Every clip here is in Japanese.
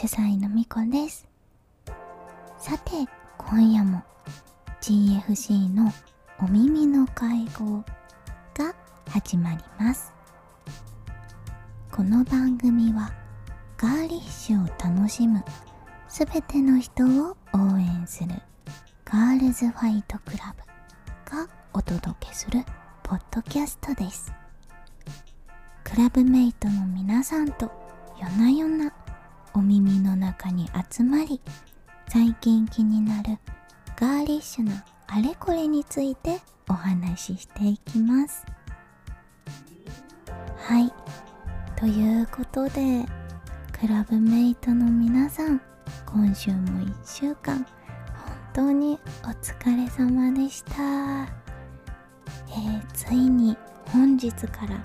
主催のみこです。さて、今夜も GFC のお耳の会合が始まります。この番組はガーリッシュを楽しむすべての人を応援するガールズファイトクラブがお届けするポッドキャストです。クラブメイトの皆さんと夜な夜なお耳の中に集まり最近気になるガーリッシュなあれこれについてお話ししていきます。はい。ということでクラブメイトの皆さん今週も1週間本当にお疲れ様でした、えー、ついに本日から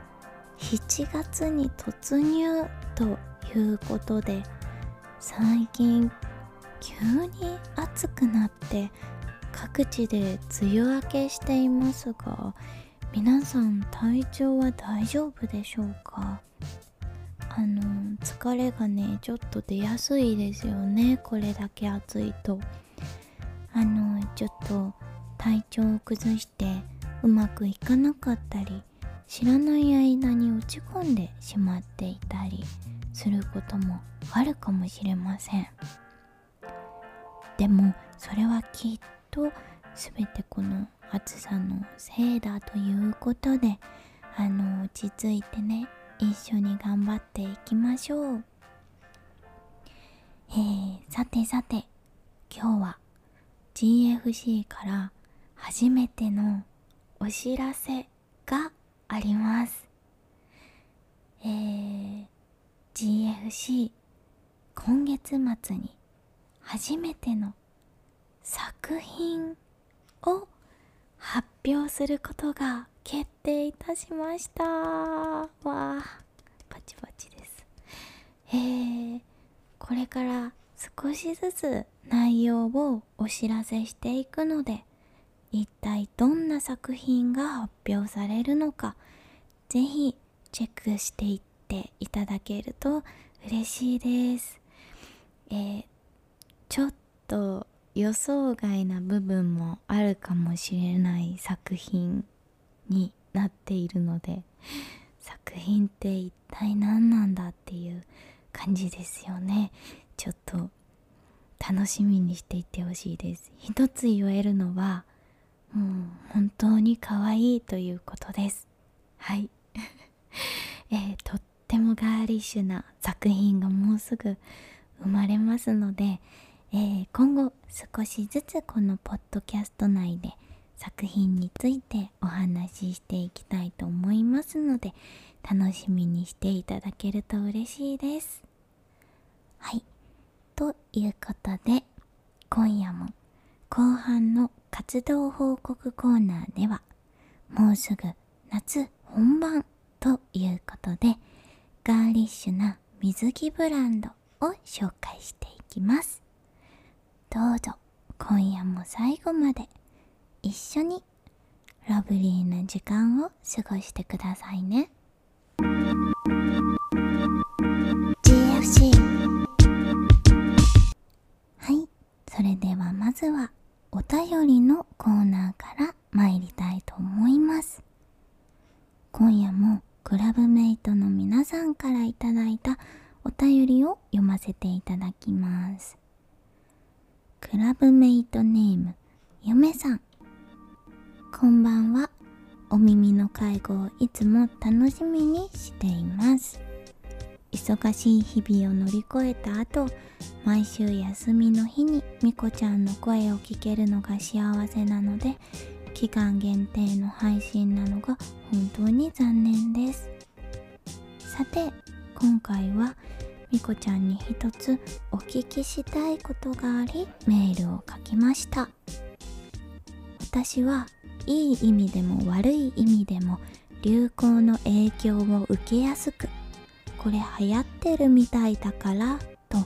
7月に突入ということで最近急に暑くなって各地で梅雨明けしていますが皆さん体調は大丈夫でしょうか？あの疲れがねちょっと出やすいですよねこれだけ暑いと。あのちょっと体調を崩してうまくいかなかったり知らない間に落ち込んでしまっていたりすることもあるかもしれません。でもそれはきっと全てこの暑さのせいだということであの落ち着いてね一緒に頑張っていきましょう。えー、さてさて今日は GFC から初めてのお知らせがあります。えー、GFC 今月末に初めての作品を発表することが決定いたしました。わあパチパチです。えー、これから少しずつ内容をお知らせしていくので一体どんな作品が発表されるのかぜひチェックしていってていただけると嬉しいです、えー、ちょっと予想外な部分もあるかもしれない作品になっているので作品って一体何なんだっていう感じですよね。ちょっと楽しみにしていってほしいです。一つ言えるのはもう本当に可愛いということです。はい、えー、とガーリッシュな作品がもうすぐ生まれますので、えー、今後少しずつこのポッドキャスト内で作品についてお話ししていきたいと思いますので楽しみにしていただけると嬉しいです。はい。ということで今夜も後半の活動報告コーナーではもうすぐ夏本番ということでガーリッシュな水着ブランドを紹介していきます。どうぞ今夜も最後まで一緒にラブリーな時間を過ごしてくださいね。GFC はいそれではまずはお便りのコーナーから参りたいと思います。今夜もクラブメイトの皆さんからいただいたお便りを読ませていただきます。クラブメイトネームゆめさん。こんばんは。お耳の介護をいつも楽しみにしています。忙しい日々を乗り越えた後毎週休みの日にみこちゃんの声を聞けるのが幸せなので期間限定の配信なのが本当に残念です。さて今回はみこちゃんに一つお聞きしたいことがありメールを書きました。私はいい意味でも悪い意味でも流行の影響を受けやすくこれ流行ってるみたいだからと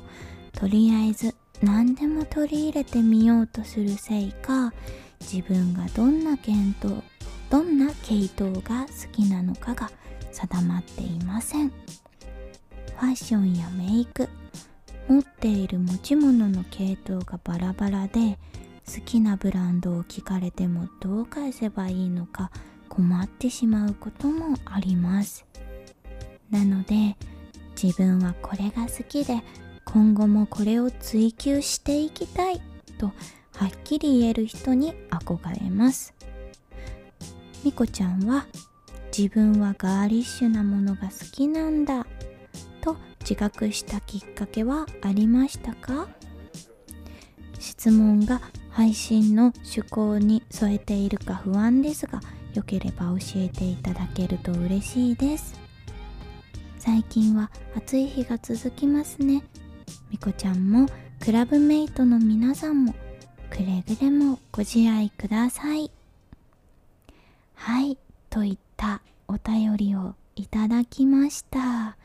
とりあえず何でも取り入れてみようとするせいか自分がどんな系統どんな系統が好きなのかが定まっていません。ファッションやメイク持っている持ち物の系統がバラバラで好きなブランドを聞かれてもどう返せばいいのか困ってしまうこともあります。なので自分はこれが好きで今後もこれを追求していきたいとはっきり言える人に憧れます。みこちゃんは自分はガーリッシュなものが好きなんだと自覚したきっかけはありましたか？質問が配信の趣向に添えているか不安ですがよければ教えていただけると嬉しいです。最近は暑い日が続きますね。みこちゃんもクラブメイトの皆さんもくれぐれもご自愛ください。はいといったお便りをいただきました。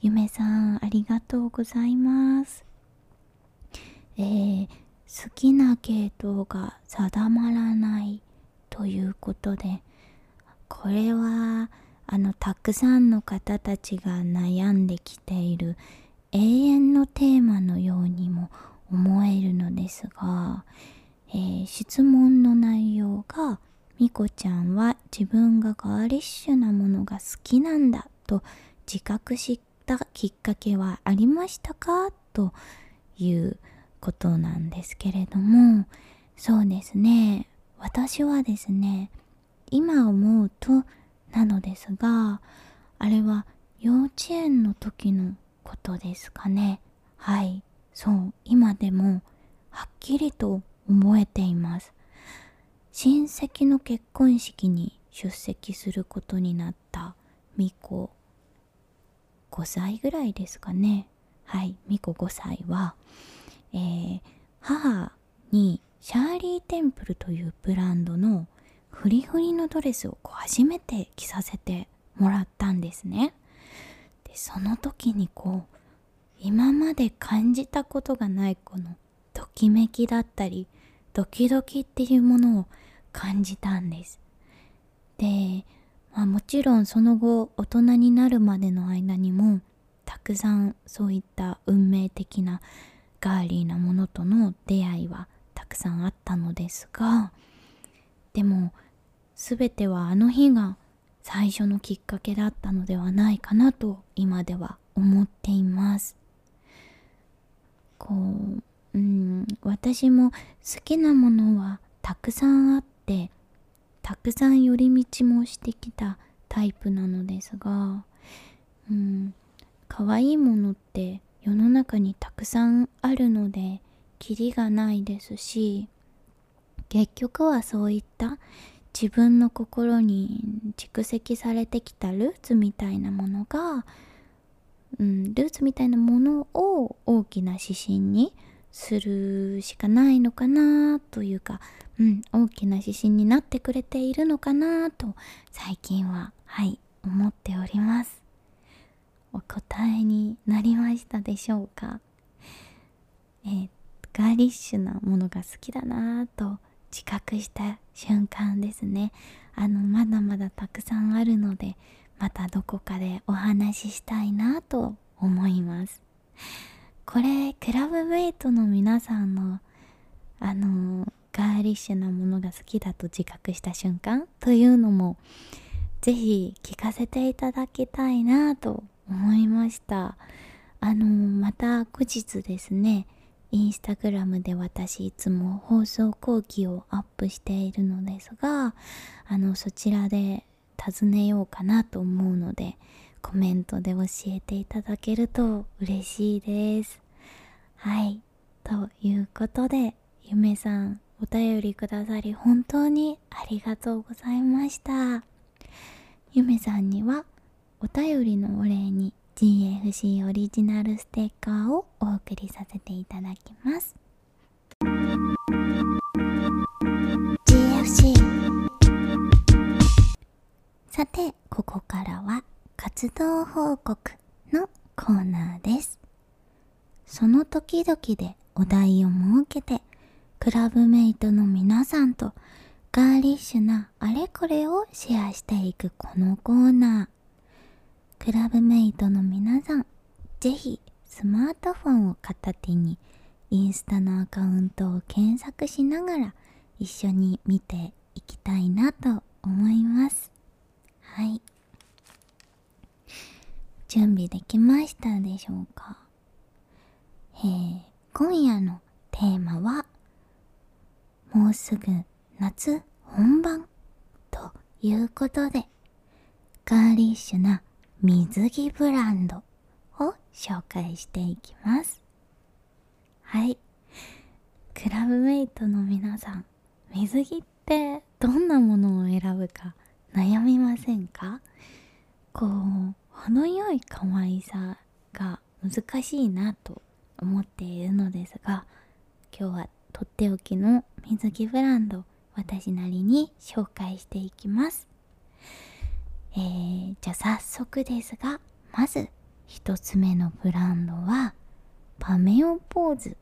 ゆめさんありがとうございます。えー、好きな系統が定まらないということでこれはあのたくさんの方たちが悩んできている永遠のテーマのようにも思えるのですが、えー、質問の内容がみこちゃんは自分がガーリッシュなものが好きなんだと自覚したきっかけはありましたかということなんですけれどもそうですね。私はですね今思うとなのですがあれは幼稚園の時のことですかね。はい。そう今でもはっきりと覚えています。親戚の結婚式に出席することになった巫女5歳ぐらいですかね。はい巫女5歳は、えー、母にシャーリーテンプルというブランドのフリフリのドレスを初めて着させてもらったんですね。でその時にこう今まで感じたことがないこのときめきだったりドキドキっていうものを感じたんです。で、まあ、もちろんその後大人になるまでの間にもたくさんそういった運命的なガーリーなものとの出会いはたくさんあったのですがでも全てはあの日が最初のきっかけだったのではないかなと今では思っていますこううん私も好きなものはたくさんあってたくさん寄り道もしてきたタイプなのですがうん可愛いものって世の中にたくさんあるのでキリがないですし結局はそういった自分の心に蓄積されてきたルーツみたいなものがうん、ルーツみたいなものを大きな指針にするしかないのかなというか、うん、大きな指針になってくれているのかなと最近ははい思っております。お答えになりましたでしょうか？えー、ガーリッシュなものが好きだなと自覚した瞬間ですね。あのまだまだたくさんあるのでまたどこかでお話ししたいなと思います。これクラブメイトの皆さんのあのガーリッシュなものが好きだと自覚した瞬間というのもぜひ聞かせていただきたいなと思いました。あのまた後日ですねインスタグラムで私いつも放送後期をアップしているのですがあのそちらで尋ねようかなと思うのでコメントで教えていただけると嬉しいです。はい。ということでゆめさんお便りくださり本当にありがとうございました。ゆめさんにはお便りのお礼に GFC オリジナルステッカーをお送りさせていただきます。さて、ここからは活動報告のコーナーです。その時々でお題を設けて、クラブメイトの皆さんとガーリッシュなあれこれをシェアしていくこのコーナー。クラブメイトの皆さん、ぜひスマートフォンを片手にインスタのアカウントを検索しながら一緒に見ていきたいなと思いますはい準備できましたでしょうか？えー、今夜のテーマはもうすぐ夏本番ということでガーリッシュな水着ブランドを紹介していきます。はい。クラブメイトの皆さん水着ってどんなものを選ぶか悩みませんか？こう程よい可愛さが難しいなと思っているのですが今日はとっておきの水着ブランド私なりに紹介していきます。えー、じゃあ早速ですがまず1つ目のブランドはパメオポーズ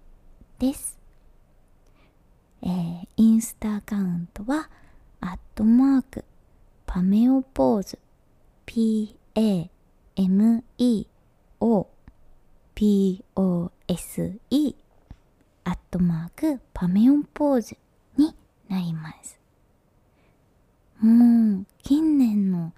です。えー、インスタアカウントはアットマークパメオポーズ PA meopose アットマークパメオポーズになります。もう近年の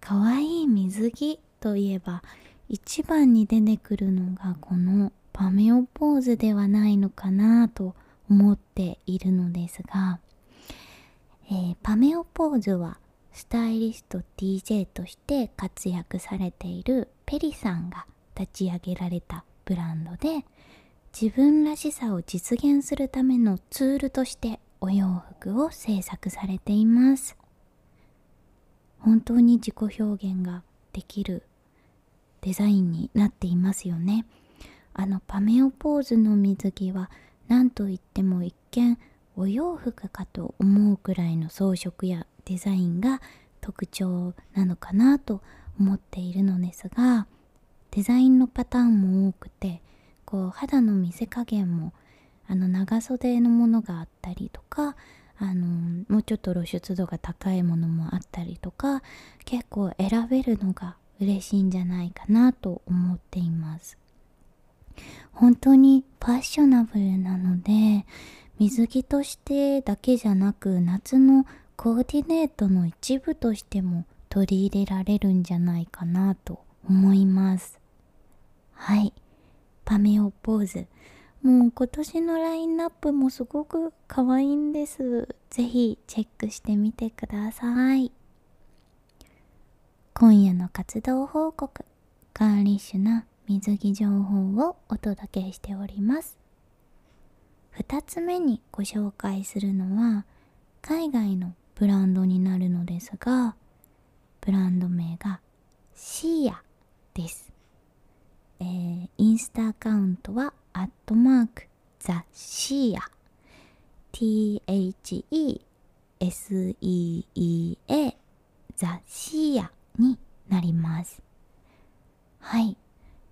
可愛い水着といえば一番に出てくるのがこのパメオポーズではないのかなと思っているのですが、えー、パメオポーズはスタイリスト DJ として活躍されているペリさんが立ち上げられたブランドで自分らしさを実現するためのツールとしてお洋服を制作されています。本当に自己表現ができるデザインになっていますよね。あのパメオポーズの水着は何といっても一見お洋服かと思うくらいの装飾やデザインが特徴なのかなと思っているのですがデザインのパターンも多くてこう肌の見せ加減もあの長袖のものがあったりとかあのもうちょっと露出度が高いものもあったりとか結構選べるのが嬉しいんじゃないかなと思っています。本当にファッショナブルなので水着としてだけじゃなく夏のコーディネートの一部としても取り入れられるんじゃないかなと思いますはいパメオポーズもう今年のラインナップもすごく可愛いんです。ぜひチェックしてみてください。今夜の活動報告、ガーリッシュな水着情報をお届けしております。2つ目にご紹介するのは海外のブランドになるのですが、ブランド名がシーヤです。えー、インスタアカウントはアットマークザシーア THESEEA ザシーアになります。はい。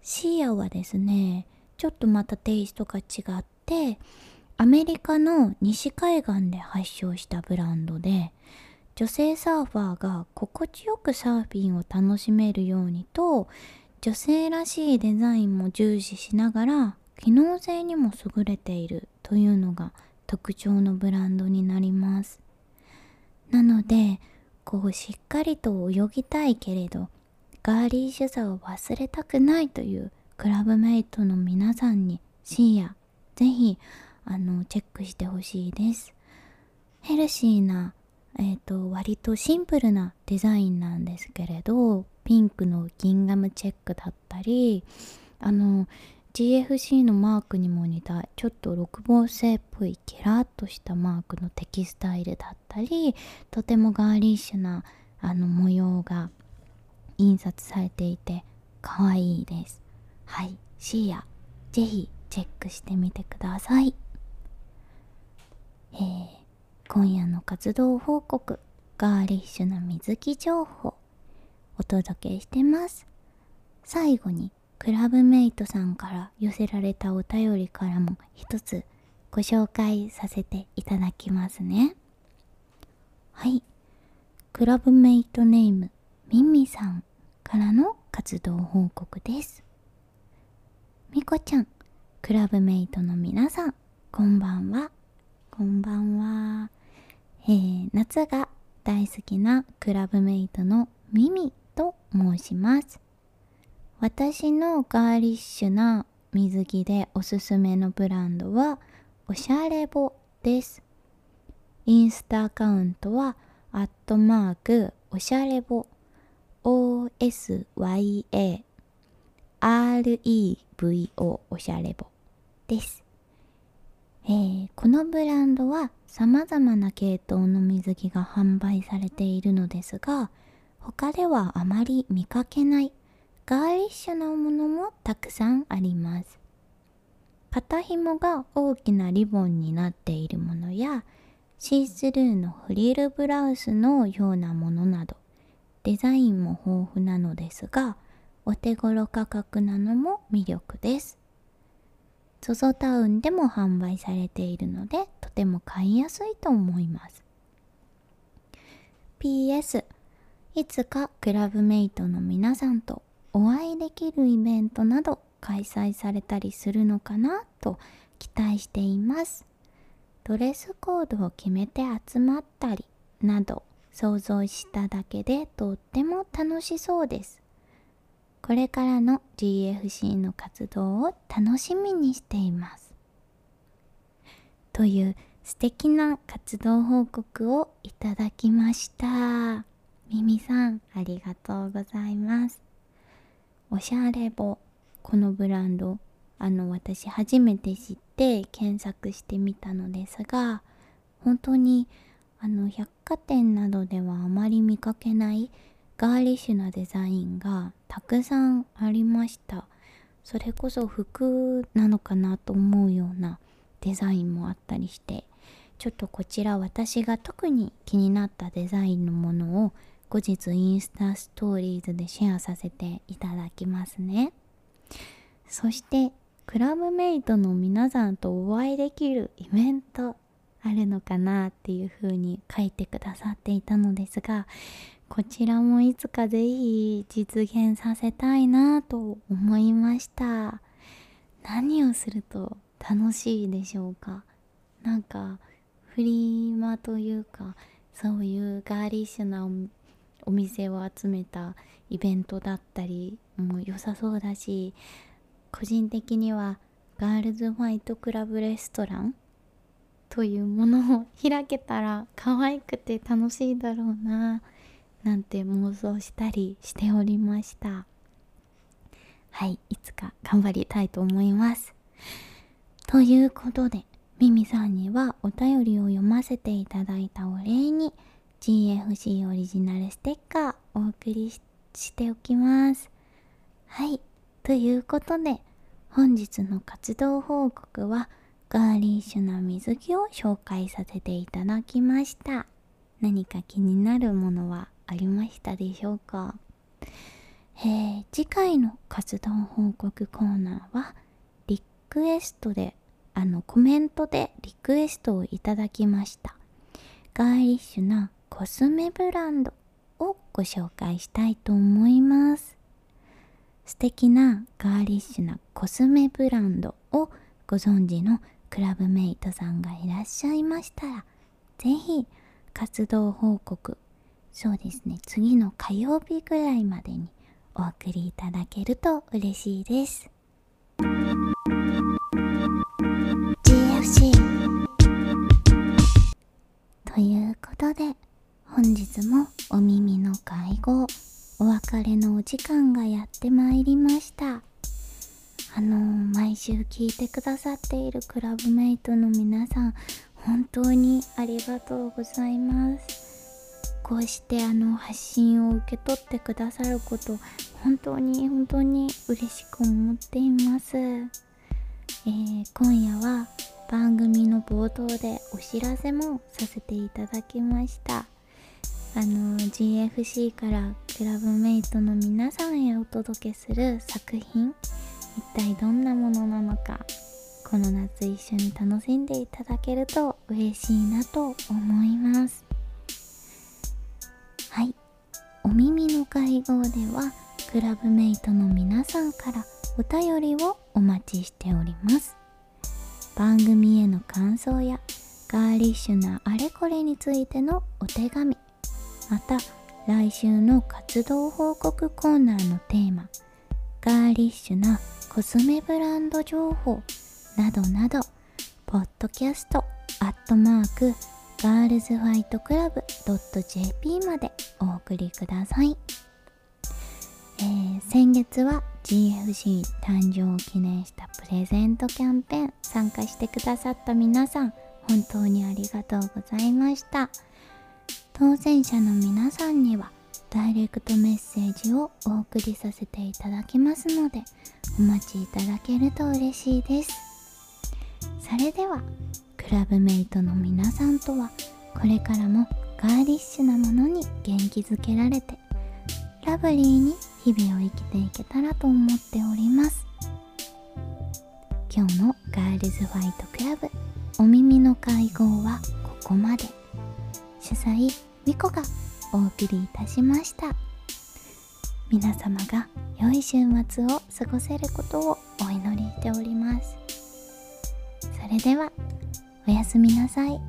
シーアはですねちょっとまたテイストが違ってアメリカの西海岸で発祥したブランドで女性サーファーが心地よくサーフィンを楽しめるようにと女性らしいデザインも重視しながら機能性にも優れているというのが特徴のブランドになります。なのでこうしっかりと泳ぎたいけれどガーリーシュさを忘れたくないというクラブメイトの皆さんに深夜ぜひあのチェックしてほしいです。ヘルシーなえっ、ー、と割とシンプルなデザインなんですけれどピンクのギンガムチェックだったりあの GFC のマークにも似たちょっと六芒星っぽいキラッとしたマークのテキスタイルだったりとてもガーリッシュなあの模様が印刷されていて可愛いです。はいシーアぜひチェックしてみてください。えー、今夜の活動報告ガーリッシュな水着情報お届けしてます。最後にクラブメイトさんから寄せられたお便りからも一つご紹介させていただきますね。はい。クラブメイトネームミミさんからの活動報告です。みこちゃんクラブメイトの皆さんこんばんは。こんばんは。えー、夏が大好きなクラブメイトのミミと申します。私のガーリッシュな水着でおすすめのブランドはおしゃれぼです。インスタアカウントはアットマークおしゃれぼ。OSYA REVO おしゃれぼです、えー、このブランドは様々な系統の水着が販売されているのですが他ではあまり見かけないガーリッシュなものもたくさんあります。肩紐が大きなリボンになっているものやシースルーのフリルブラウスのようなものなどデザインも豊富なのですがお手頃価格なのも魅力です。ZOZO タウンでも販売されているのでとても買いやすいと思います。PS いつかクラブメイトの皆さんとお会いできるイベントなど開催されたりするのかなと期待しています。ドレスコードを決めて集まったりなど想像しただけでとっても楽しそうです。これからの GFC の活動を楽しみにしています。という素敵な活動報告をいただきました。ミミさんありがとうございます。おしゃれぼこのブランドあの私初めて知って検索してみたのですが本当にあの百貨店などではあまり見かけないガーリッシュなデザインがたくさんありました。それこそ服なのかなと思うようなデザインもあったりしてちょっとこちら私が特に気になったデザインのものを後日インスタストーリーズでシェアさせていただきますね。そしてクラブメイトの皆さんとお会いできるイベントあるのかなっていう風に書いてくださっていたのですがこちらもいつかぜひ実現させたいなと思いました。何をすると楽しいでしょうか？なんかフリーマというかそういうガーリッシュなお店を集めたイベントだったりも良さそうだし個人的にはガールズファイトクラブレストランというものを開けたら可愛くて楽しいだろうな。なんて妄想したりしておりましたはいいつか頑張りたいと思いますということでミミさんにはお便りを読ませていただいたお礼に GFC オリジナルステッカーお送りしておきます。はい。ということで、本日の活動報告はガーリッシュな水着を紹介させていただきました。何か気になるものはありましたでしょうか？えー、次回の活動報告コーナーはリクエストであのコメントでリクエストをいただきました。ガーリッシュなコスメブランドをご紹介したいと思います。素敵なガーリッシュなコスメブランドをご存知のクラブメイトさんがいらっしゃいましたら是非活動報告そうですね。次の火曜日ぐらいまでにお送りいただけると嬉しいです。GFC ということで本日もお耳の会合お別れのお時間がやってまいりました。あのー、毎週聞いてくださっているクラブメイトの皆さん本当にありがとうございます。こうしてあの発信を受け取ってくださること本当に本当に嬉しく思っています、えー、今夜は番組の冒頭でお知らせもさせていただきました。あの GFC からクラブメイトの皆さんへお届けする作品一体どんなものなのかこの夏一緒に楽しんでいただけると嬉しいなと思います。お耳の会合ではクラブメイトの皆さんからお便りをお待ちしております。番組への感想やガーリッシュなあれこれについてのお手紙また来週の活動報告コーナーのテーマガーリッシュなコスメブランド情報などなどポッドキャストアットマークガールズファイトクラブ .jp までお送りください、えー、先月は GFC 誕生を記念したプレゼントキャンペーン参加してくださった皆さん本当にありがとうございました。当選者の皆さんにはダイレクトメッセージをお送りさせていただきますのでお待ちいただけると嬉しいです。それではクラブメイトの皆さんとはこれからもガーリッシュなものに元気づけられてラブリーに日々を生きていけたらと思っております。今日のガールズファイトクラブお耳の会合はここまで。主催ミコがお送りいたしました。皆様が良い週末を過ごせることをお祈りしております。それではおやすみなさい。